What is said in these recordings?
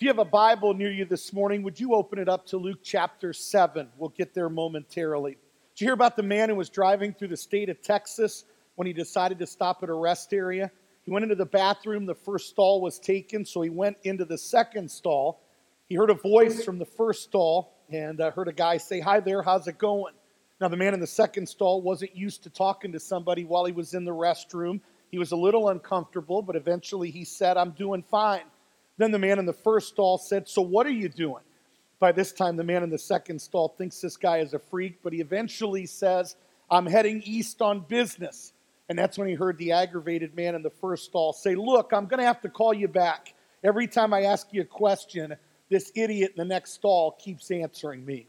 If you have a Bible near you this morning, would you open it up to Luke chapter 7? We'll get there momentarily. Did you hear about the man who was driving through the state of Texas when he decided to stop at a rest area? He went into the bathroom, the first stall was taken, so he went into the second stall. He heard a voice from the first stall and uh, heard a guy say, Hi there, how's it going? Now, the man in the second stall wasn't used to talking to somebody while he was in the restroom. He was a little uncomfortable, but eventually he said, I'm doing fine. Then the man in the first stall said, So what are you doing? By this time, the man in the second stall thinks this guy is a freak, but he eventually says, I'm heading east on business. And that's when he heard the aggravated man in the first stall say, Look, I'm going to have to call you back. Every time I ask you a question, this idiot in the next stall keeps answering me.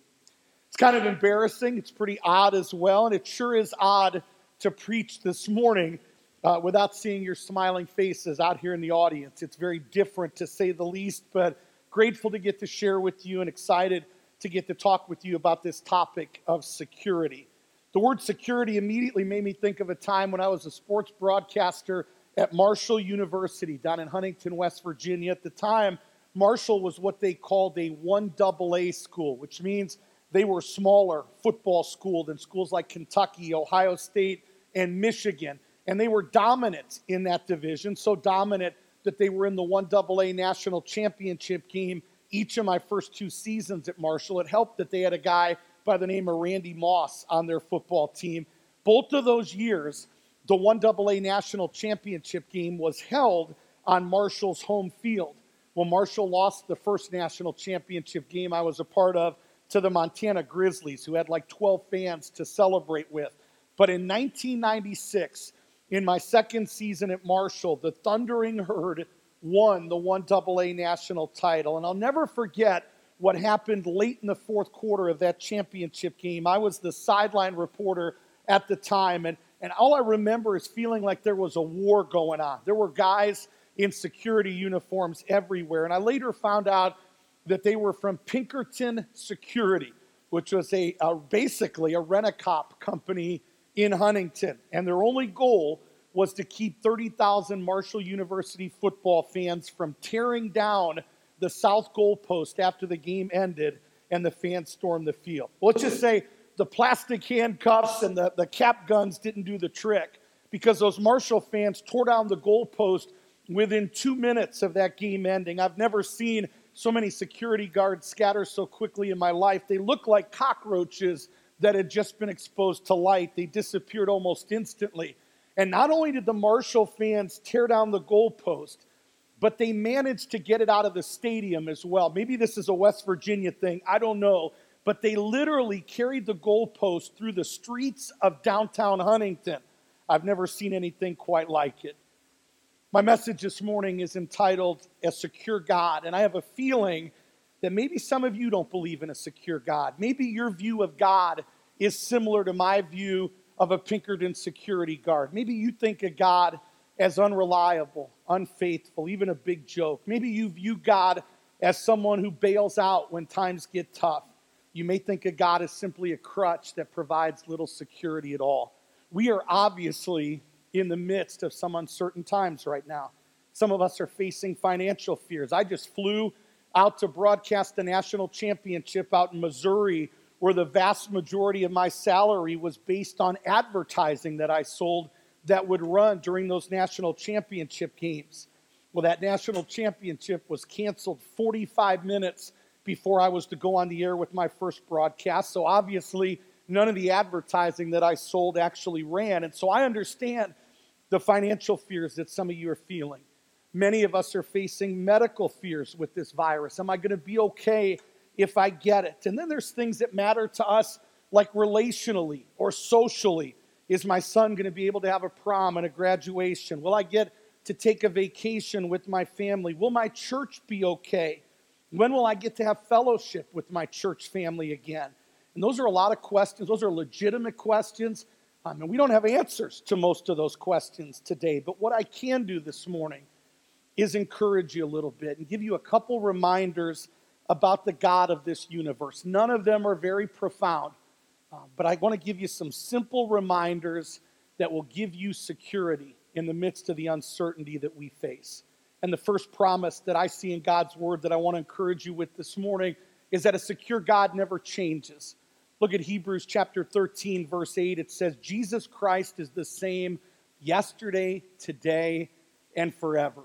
It's kind of embarrassing. It's pretty odd as well. And it sure is odd to preach this morning uh, without seeing your smiling faces out here in the audience. It's very different to say the least, but grateful to get to share with you and excited to get to talk with you about this topic of security. The word security immediately made me think of a time when I was a sports broadcaster at Marshall University down in Huntington, West Virginia. At the time, Marshall was what they called a 1AA school, which means they were a smaller football school than schools like Kentucky, Ohio State, and Michigan and they were dominant in that division, so dominant that they were in the 1AA national championship game each of my first two seasons at Marshall. It helped that they had a guy by the name of Randy Moss on their football team. Both of those years, the 1AA national championship game was held on Marshall's home field. When Marshall lost the first national championship game I was a part of to the Montana Grizzlies, who had like 12 fans to celebrate with. But in 1996, in my second season at Marshall, the Thundering Herd won the 1AA national title. And I'll never forget what happened late in the fourth quarter of that championship game. I was the sideline reporter at the time, and, and all I remember is feeling like there was a war going on. There were guys in security uniforms everywhere. And I later found out that they were from Pinkerton Security, which was a, a basically a rent-a-cop company in Huntington. And their only goal was to keep 30,000 Marshall University football fans from tearing down the south goalpost after the game ended and the fans stormed the field. Let's just say the plastic handcuffs and the, the cap guns didn't do the trick because those Marshall fans tore down the goalpost within two minutes of that game ending. I've never seen so many security guards scatter so quickly in my life. They look like cockroaches that had just been exposed to light. They disappeared almost instantly. And not only did the Marshall fans tear down the goalpost, but they managed to get it out of the stadium as well. Maybe this is a West Virginia thing, I don't know. But they literally carried the goalpost through the streets of downtown Huntington. I've never seen anything quite like it. My message this morning is entitled A Secure God, and I have a feeling that maybe some of you don't believe in a secure God. Maybe your view of God is similar to my view of a Pinkerton security guard. Maybe you think of God as unreliable, unfaithful, even a big joke. Maybe you view God as someone who bails out when times get tough. You may think of God as simply a crutch that provides little security at all. We are obviously in the midst of some uncertain times right now. Some of us are facing financial fears. I just flew out to broadcast the national championship out in Missouri, where the vast majority of my salary was based on advertising that I sold that would run during those national championship games. Well, that national championship was canceled 45 minutes before I was to go on the air with my first broadcast. So obviously, none of the advertising that I sold actually ran. And so I understand the financial fears that some of you are feeling. Many of us are facing medical fears with this virus. Am I going to be okay if I get it? And then there's things that matter to us, like relationally or socially. Is my son going to be able to have a prom and a graduation? Will I get to take a vacation with my family? Will my church be okay? When will I get to have fellowship with my church family again? And those are a lot of questions. Those are legitimate questions. Um, and we don't have answers to most of those questions today. But what I can do this morning is encourage you a little bit and give you a couple reminders about the God of this universe. None of them are very profound, uh, but I want to give you some simple reminders that will give you security in the midst of the uncertainty that we face. And the first promise that I see in God's word that I want to encourage you with this morning is that a secure God never changes. Look at Hebrews chapter 13, verse 8. It says, Jesus Christ is the same yesterday, today, and forever.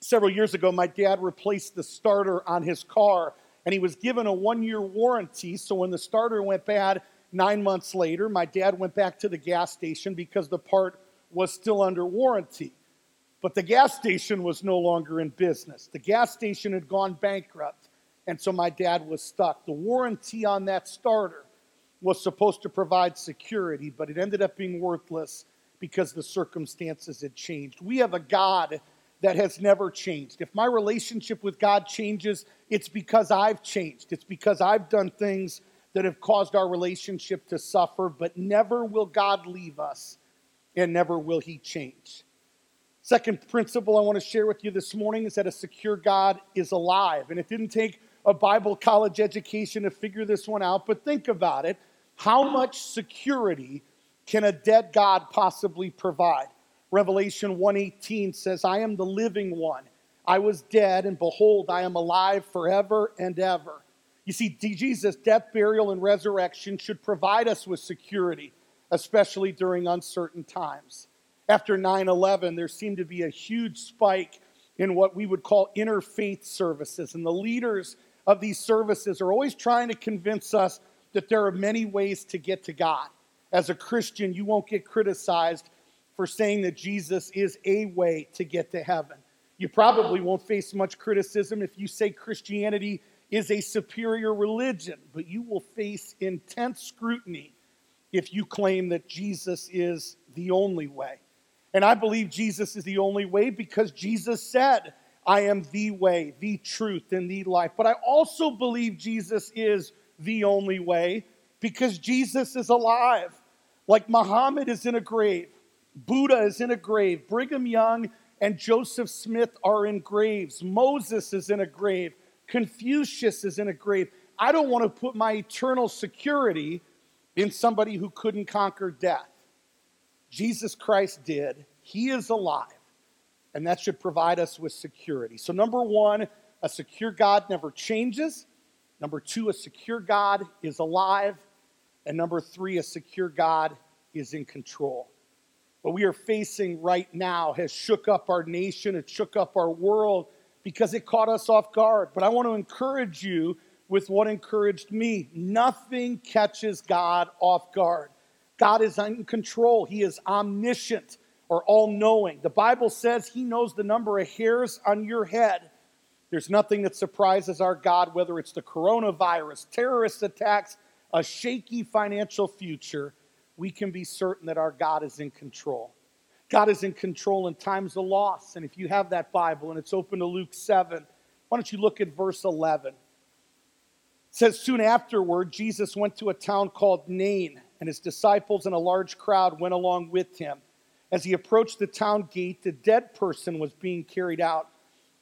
Several years ago, my dad replaced the starter on his car, and he was given a one year warranty. So when the starter went bad nine months later, my dad went back to the gas station because the part was still under warranty. But the gas station was no longer in business. The gas station had gone bankrupt, and so my dad was stuck. The warranty on that starter was supposed to provide security, but it ended up being worthless because the circumstances had changed. We have a God that has never changed. If my relationship with God changes, it's because I've changed. It's because I've done things that have caused our relationship to suffer, but never will God leave us and never will he change. Second principle I want to share with you this morning is that a secure God is alive. And it didn't take a Bible college education to figure this one out, but think about it. How much security can a dead God possibly provide? Revelation 1:18 says, "I am the living one. I was dead and behold, I am alive forever and ever." You see, Jesus' death, burial and resurrection should provide us with security, especially during uncertain times after 9 11, there seemed to be a huge spike in what we would call interfaith services. And the leaders of these services are always trying to convince us that there are many ways to get to God. As a Christian, you won't get criticized for saying that Jesus is a way to get to heaven. You probably won't face much criticism if you say Christianity is a superior religion, but you will face intense scrutiny if you claim that Jesus is the only way. And I believe Jesus is the only way because Jesus said, I am the way, the truth, and the life. But I also believe Jesus is the only way because Jesus is alive. Like Muhammad is in a grave, Buddha is in a grave, Brigham Young and Joseph Smith are in graves, Moses is in a grave, Confucius is in a grave. I don't want to put my eternal security in somebody who couldn't conquer death. Jesus Christ did. He is alive. And that should provide us with security. So, number one, a secure God never changes. Number two, a secure God is alive. And number three, a secure God is in control. We are facing right now has shook up our nation, it shook up our world because it caught us off guard. But I want to encourage you with what encouraged me. Nothing catches God off guard. God is in control. He is omniscient or all knowing. The Bible says He knows the number of hairs on your head. There's nothing that surprises our God, whether it's the coronavirus, terrorist attacks, a shaky financial future. We can be certain that our God is in control. God is in control in times of loss. And if you have that Bible and it's open to Luke 7, why don't you look at verse 11? It says, Soon afterward, Jesus went to a town called Nain and his disciples and a large crowd went along with him. As he approached the town gate, the dead person was being carried out,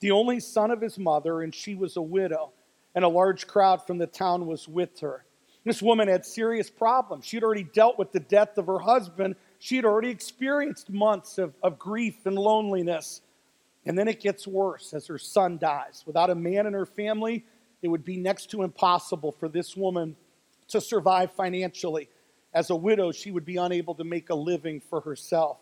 the only son of his mother, and she was a widow, and a large crowd from the town was with her. This woman had serious problems. She had already dealt with the death of her husband. She had already experienced months of, of grief and loneliness. And then it gets worse as her son dies. Without a man in her family, it would be next to impossible for this woman to survive financially. As a widow, she would be unable to make a living for herself.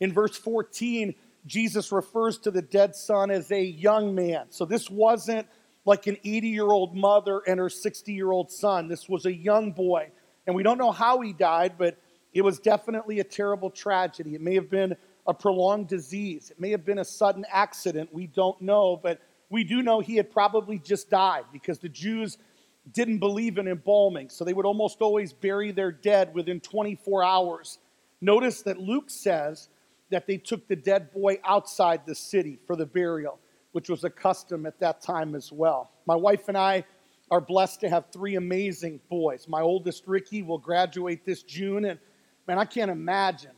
In verse 14, Jesus refers to the dead son as a young man. So this wasn't like an 80 year old mother and her 60 year old son. This was a young boy. And we don't know how he died, but it was definitely a terrible tragedy. It may have been a prolonged disease, it may have been a sudden accident. We don't know, but we do know he had probably just died because the Jews didn't believe in embalming. So they would almost always bury their dead within 24 hours. Notice that Luke says that they took the dead boy outside the city for the burial, which was a custom at that time as well. My wife and I are blessed to have three amazing boys. My oldest, Ricky, will graduate this June, and man, I can't imagine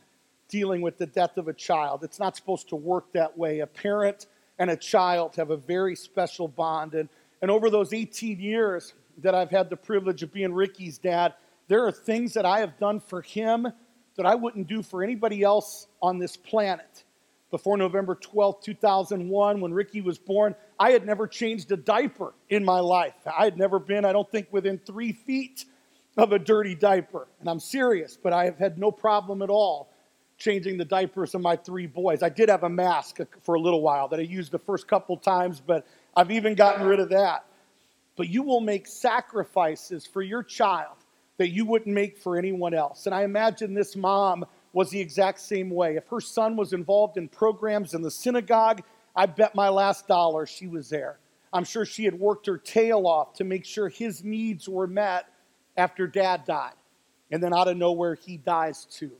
dealing with the death of a child. It's not supposed to work that way. A parent and a child have a very special bond. And, and over those 18 years, that I've had the privilege of being Ricky's dad, there are things that I have done for him that I wouldn't do for anybody else on this planet. Before November 12, 2001, when Ricky was born, I had never changed a diaper in my life. I had never been, I don't think, within three feet of a dirty diaper. And I'm serious, but I have had no problem at all changing the diapers of my three boys. I did have a mask for a little while that I used the first couple times, but I've even gotten rid of that. But you will make sacrifices for your child that you wouldn't make for anyone else. And I imagine this mom was the exact same way. If her son was involved in programs in the synagogue, I bet my last dollar she was there. I'm sure she had worked her tail off to make sure his needs were met after dad died. And then out of nowhere, he dies too.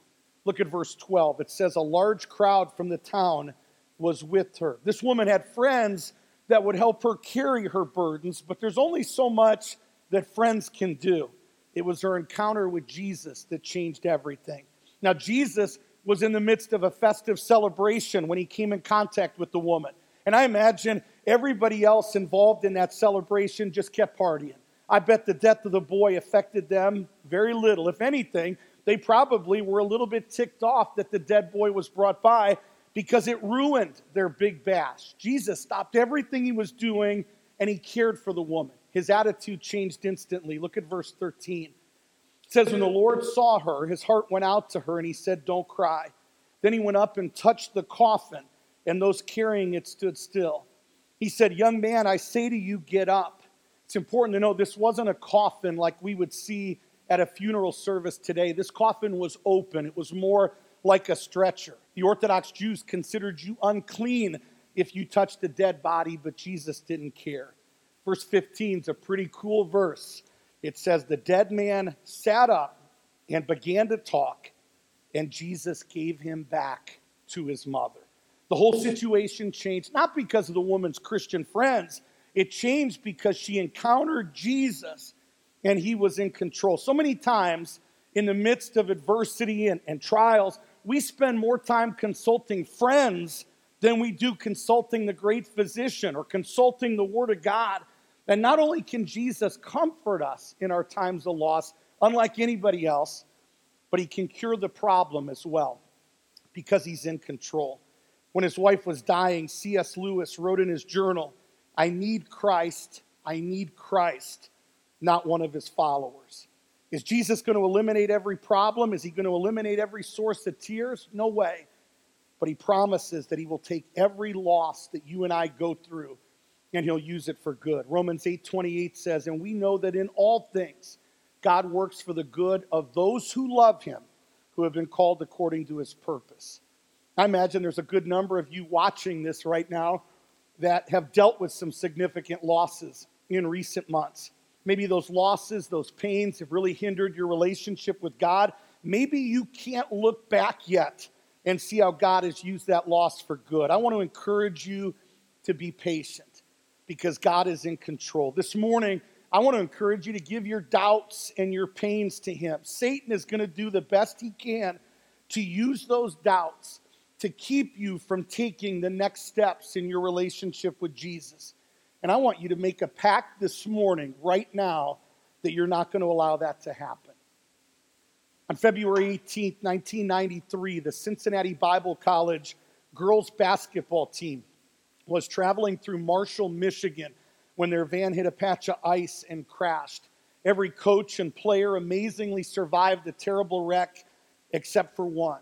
Look at verse 12. It says, A large crowd from the town was with her. This woman had friends that would help her carry her burdens, but there's only so much that friends can do. It was her encounter with Jesus that changed everything. Now, Jesus was in the midst of a festive celebration when he came in contact with the woman. And I imagine everybody else involved in that celebration just kept partying. I bet the death of the boy affected them very little. If anything, they probably were a little bit ticked off that the dead boy was brought by because it ruined their big bash. Jesus stopped everything he was doing and he cared for the woman. His attitude changed instantly. Look at verse 13. It says, When the Lord saw her, his heart went out to her, and he said, Don't cry. Then he went up and touched the coffin, and those carrying it stood still. He said, Young man, I say to you, get up. It's important to know this wasn't a coffin like we would see at a funeral service today. This coffin was open, it was more like a stretcher. The Orthodox Jews considered you unclean if you touched a dead body, but Jesus didn't care. Verse 15 is a pretty cool verse it says, The dead man sat up and began to talk, and Jesus gave him back to his mother. The whole situation changed, not because of the woman's Christian friends, it changed because she encountered Jesus and he was in control. So many times in the midst of adversity and, and trials, we spend more time consulting friends than we do consulting the great physician or consulting the Word of God. And not only can Jesus comfort us in our times of loss, unlike anybody else, but he can cure the problem as well because he's in control. When his wife was dying, C.S. Lewis wrote in his journal, I need Christ, I need Christ, not one of his followers. Is Jesus going to eliminate every problem? Is he going to eliminate every source of tears? No way. But he promises that he will take every loss that you and I go through and he'll use it for good. Romans 8:28 says, "And we know that in all things God works for the good of those who love him, who have been called according to his purpose." I imagine there's a good number of you watching this right now that have dealt with some significant losses in recent months. Maybe those losses, those pains have really hindered your relationship with God. Maybe you can't look back yet and see how God has used that loss for good. I want to encourage you to be patient because God is in control. This morning, I want to encourage you to give your doubts and your pains to Him. Satan is going to do the best he can to use those doubts to keep you from taking the next steps in your relationship with Jesus. And I want you to make a pact this morning, right now, that you're not going to allow that to happen. On February 18, 1993, the Cincinnati Bible College girls basketball team was traveling through Marshall, Michigan, when their van hit a patch of ice and crashed. Every coach and player amazingly survived the terrible wreck except for one.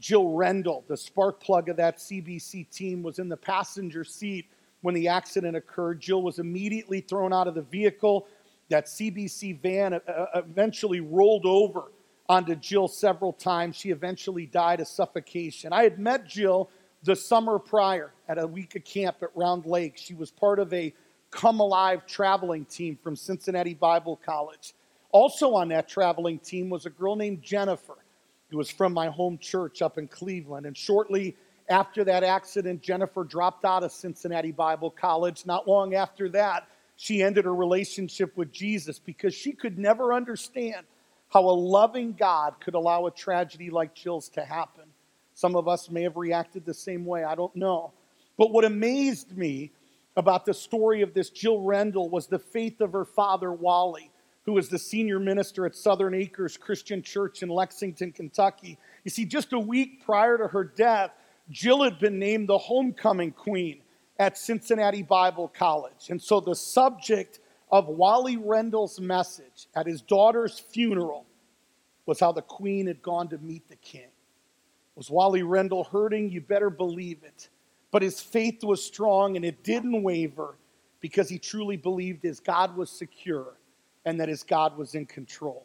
Jill Rendell, the spark plug of that CBC team, was in the passenger seat when the accident occurred. Jill was immediately thrown out of the vehicle. That CBC van uh, uh, eventually rolled over onto Jill several times. She eventually died of suffocation. I had met Jill the summer prior at a week of camp at Round Lake. She was part of a Come Alive traveling team from Cincinnati Bible College. Also on that traveling team was a girl named Jennifer, who was from my home church up in Cleveland. And shortly after that accident, Jennifer dropped out of Cincinnati Bible College. Not long after that, she ended her relationship with Jesus because she could never understand how a loving God could allow a tragedy like Jill's to happen. Some of us may have reacted the same way, I don't know. But what amazed me about the story of this Jill Rendell was the faith of her father, Wally, who was the senior minister at Southern Acres Christian Church in Lexington, Kentucky. You see, just a week prior to her death, Jill had been named the homecoming queen at Cincinnati Bible College. And so the subject of Wally Rendell's message at his daughter's funeral was how the queen had gone to meet the king. Was Wally Rendell hurting? You better believe it. But his faith was strong and it didn't waver because he truly believed his God was secure and that his God was in control.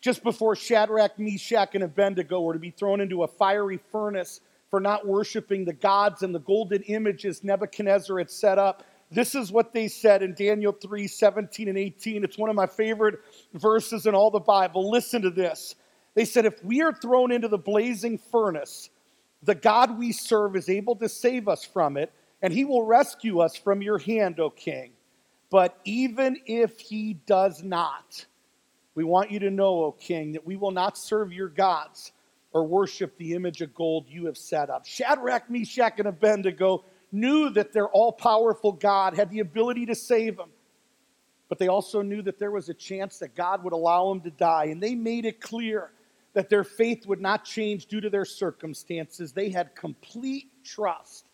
Just before Shadrach, Meshach, and Abednego were to be thrown into a fiery furnace for not worshiping the gods and the golden images Nebuchadnezzar had set up, this is what they said in Daniel 3 17 and 18. It's one of my favorite verses in all the Bible. Listen to this. They said, If we are thrown into the blazing furnace, the God we serve is able to save us from it, and he will rescue us from your hand, O king. But even if he does not, we want you to know, O king, that we will not serve your gods or worship the image of gold you have set up. Shadrach, Meshach, and Abednego knew that their all powerful God had the ability to save them, but they also knew that there was a chance that God would allow them to die. And they made it clear that their faith would not change due to their circumstances. They had complete trust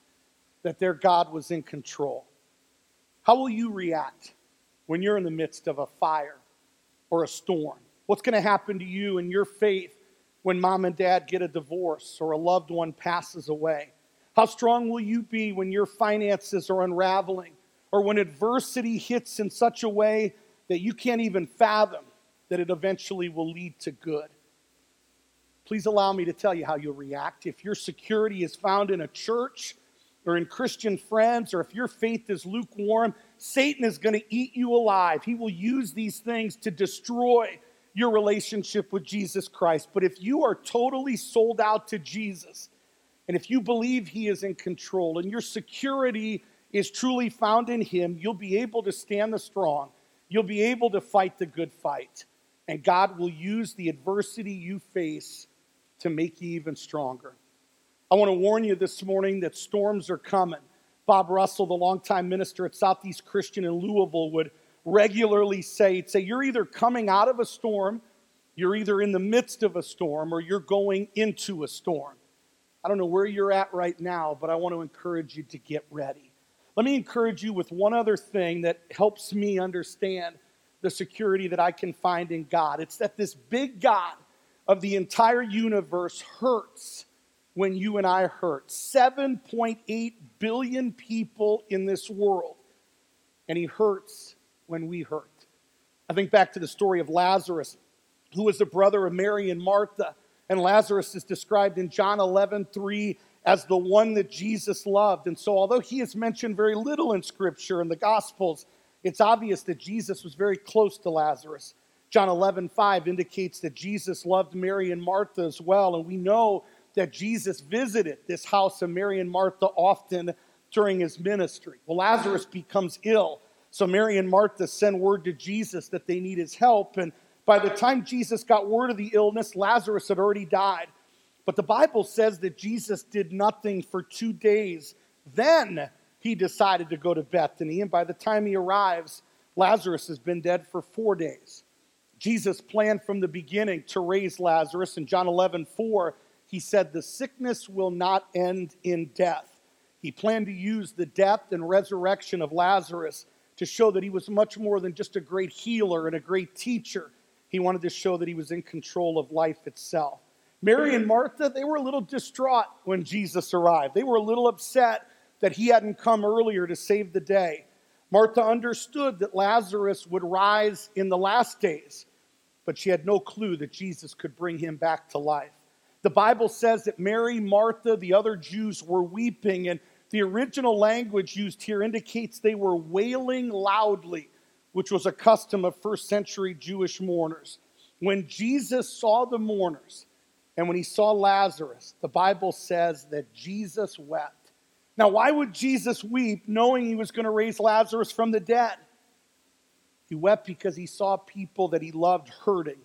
that their God was in control. How will you react when you're in the midst of a fire or a storm? What's going to happen to you and your faith when mom and dad get a divorce or a loved one passes away? How strong will you be when your finances are unraveling or when adversity hits in such a way that you can't even fathom that it eventually will lead to good? Please allow me to tell you how you'll react. If your security is found in a church or in Christian friends, or if your faith is lukewarm, Satan is going to eat you alive. He will use these things to destroy your relationship with Jesus Christ. But if you are totally sold out to Jesus, and if you believe He is in control and your security is truly found in Him, you'll be able to stand the strong. You'll be able to fight the good fight. And God will use the adversity you face to make you even stronger. I want to warn you this morning that storms are coming. Bob Russell, the longtime minister at Southeast Christian in Louisville, would regularly say, say, You're either coming out of a storm, you're either in the midst of a storm, or you're going into a storm. I don't know where you're at right now, but I want to encourage you to get ready. Let me encourage you with one other thing that helps me understand the security that I can find in God. It's that this big God of the entire universe hurts when you and I hurt. 7.8 billion people in this world, and He hurts when we hurt. I think back to the story of Lazarus, who was the brother of Mary and Martha. And Lazarus is described in John 11, 3 as the one that Jesus loved. And so, although he is mentioned very little in Scripture and the Gospels, it's obvious that Jesus was very close to Lazarus. John 11, 5 indicates that Jesus loved Mary and Martha as well. And we know that Jesus visited this house of Mary and Martha often during his ministry. Well, Lazarus becomes ill. So Mary and Martha send word to Jesus that they need his help. And by the time Jesus got word of the illness, Lazarus had already died. But the Bible says that Jesus did nothing for two days. Then he decided to go to Bethany. And by the time he arrives, Lazarus has been dead for four days. Jesus planned from the beginning to raise Lazarus. In John 11, 4, he said, The sickness will not end in death. He planned to use the death and resurrection of Lazarus to show that he was much more than just a great healer and a great teacher. He wanted to show that he was in control of life itself. Mary and Martha, they were a little distraught when Jesus arrived. They were a little upset that he hadn't come earlier to save the day. Martha understood that Lazarus would rise in the last days, but she had no clue that Jesus could bring him back to life. The Bible says that Mary, Martha, the other Jews were weeping, and the original language used here indicates they were wailing loudly, which was a custom of first century Jewish mourners. When Jesus saw the mourners and when he saw Lazarus, the Bible says that Jesus wept. Now, why would Jesus weep knowing he was going to raise Lazarus from the dead? He wept because he saw people that he loved hurting,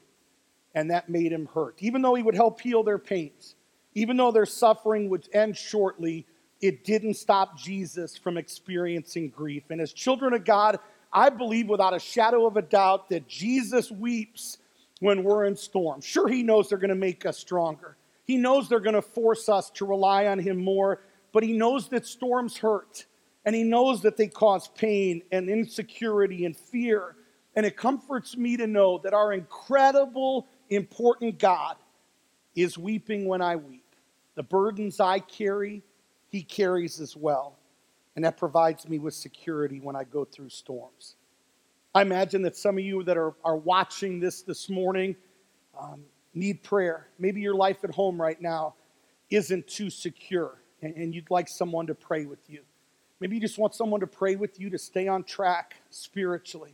and that made him hurt. Even though he would help heal their pains, even though their suffering would end shortly, it didn't stop Jesus from experiencing grief. And as children of God, I believe without a shadow of a doubt that Jesus weeps when we're in storm. Sure, He knows they're going to make us stronger. He knows they're going to force us to rely on Him more, but He knows that storms hurt. And He knows that they cause pain and insecurity and fear. And it comforts me to know that our incredible, important God is weeping when I weep. The burdens I carry, He carries as well. And that provides me with security when I go through storms. I imagine that some of you that are, are watching this this morning um, need prayer. Maybe your life at home right now isn't too secure and, and you'd like someone to pray with you. Maybe you just want someone to pray with you to stay on track spiritually.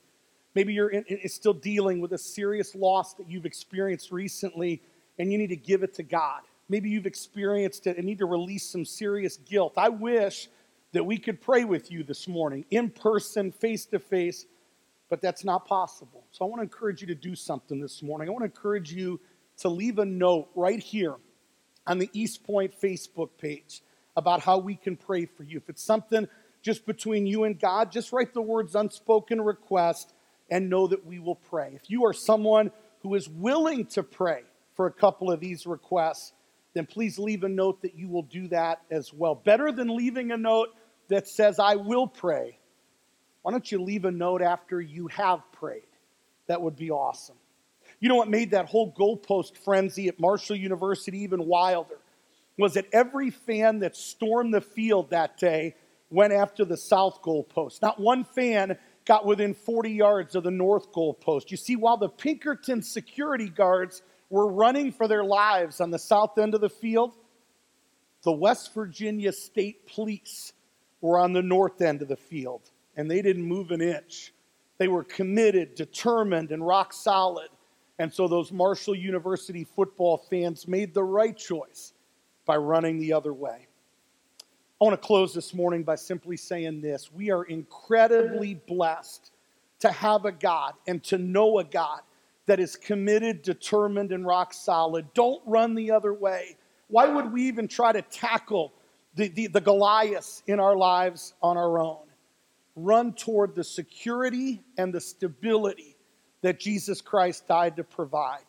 Maybe you're in, still dealing with a serious loss that you've experienced recently and you need to give it to God. Maybe you've experienced it and need to release some serious guilt. I wish that we could pray with you this morning in person, face to face but that's not possible. So I want to encourage you to do something this morning. I want to encourage you to leave a note right here on the East Point Facebook page about how we can pray for you. If it's something just between you and God, just write the words unspoken request and know that we will pray. If you are someone who is willing to pray for a couple of these requests, then please leave a note that you will do that as well. Better than leaving a note that says, I will pray why don't you leave a note after you have prayed? That would be awesome. You know what made that whole goalpost frenzy at Marshall University even wilder? Was that every fan that stormed the field that day went after the south goalpost. Not one fan got within 40 yards of the north goalpost. You see, while the Pinkerton security guards were running for their lives on the south end of the field, the West Virginia State Police were on the north end of the field and they didn't move an inch. They were committed, determined, and rock solid. And so those Marshall University football fans made the right choice by running the other way. I want to close this morning by simply saying this We are incredibly blessed to have a God and to know a God that is committed, determined, and rock solid. Don't run the other way. Why would we even try to tackle the, the, the Goliaths in our lives on our own? run toward the security and the stability that Jesus Christ died to provide.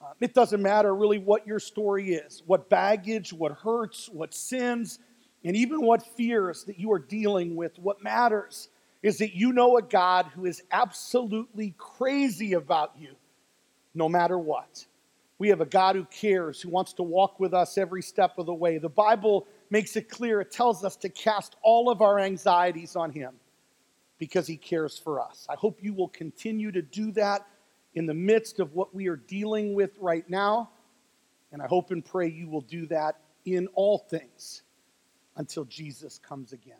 Uh, it doesn't matter really what your story is, what baggage, what hurts, what sins, and even what fears that you are dealing with. What matters is that you know a God who is absolutely crazy about you, no matter what. We have a God who cares, who wants to walk with us every step of the way. The Bible makes it clear, it tells us to cast all of our anxieties on Him because he cares for us. I hope you will continue to do that in the midst of what we are dealing with right now. And I hope and pray you will do that in all things until Jesus comes again.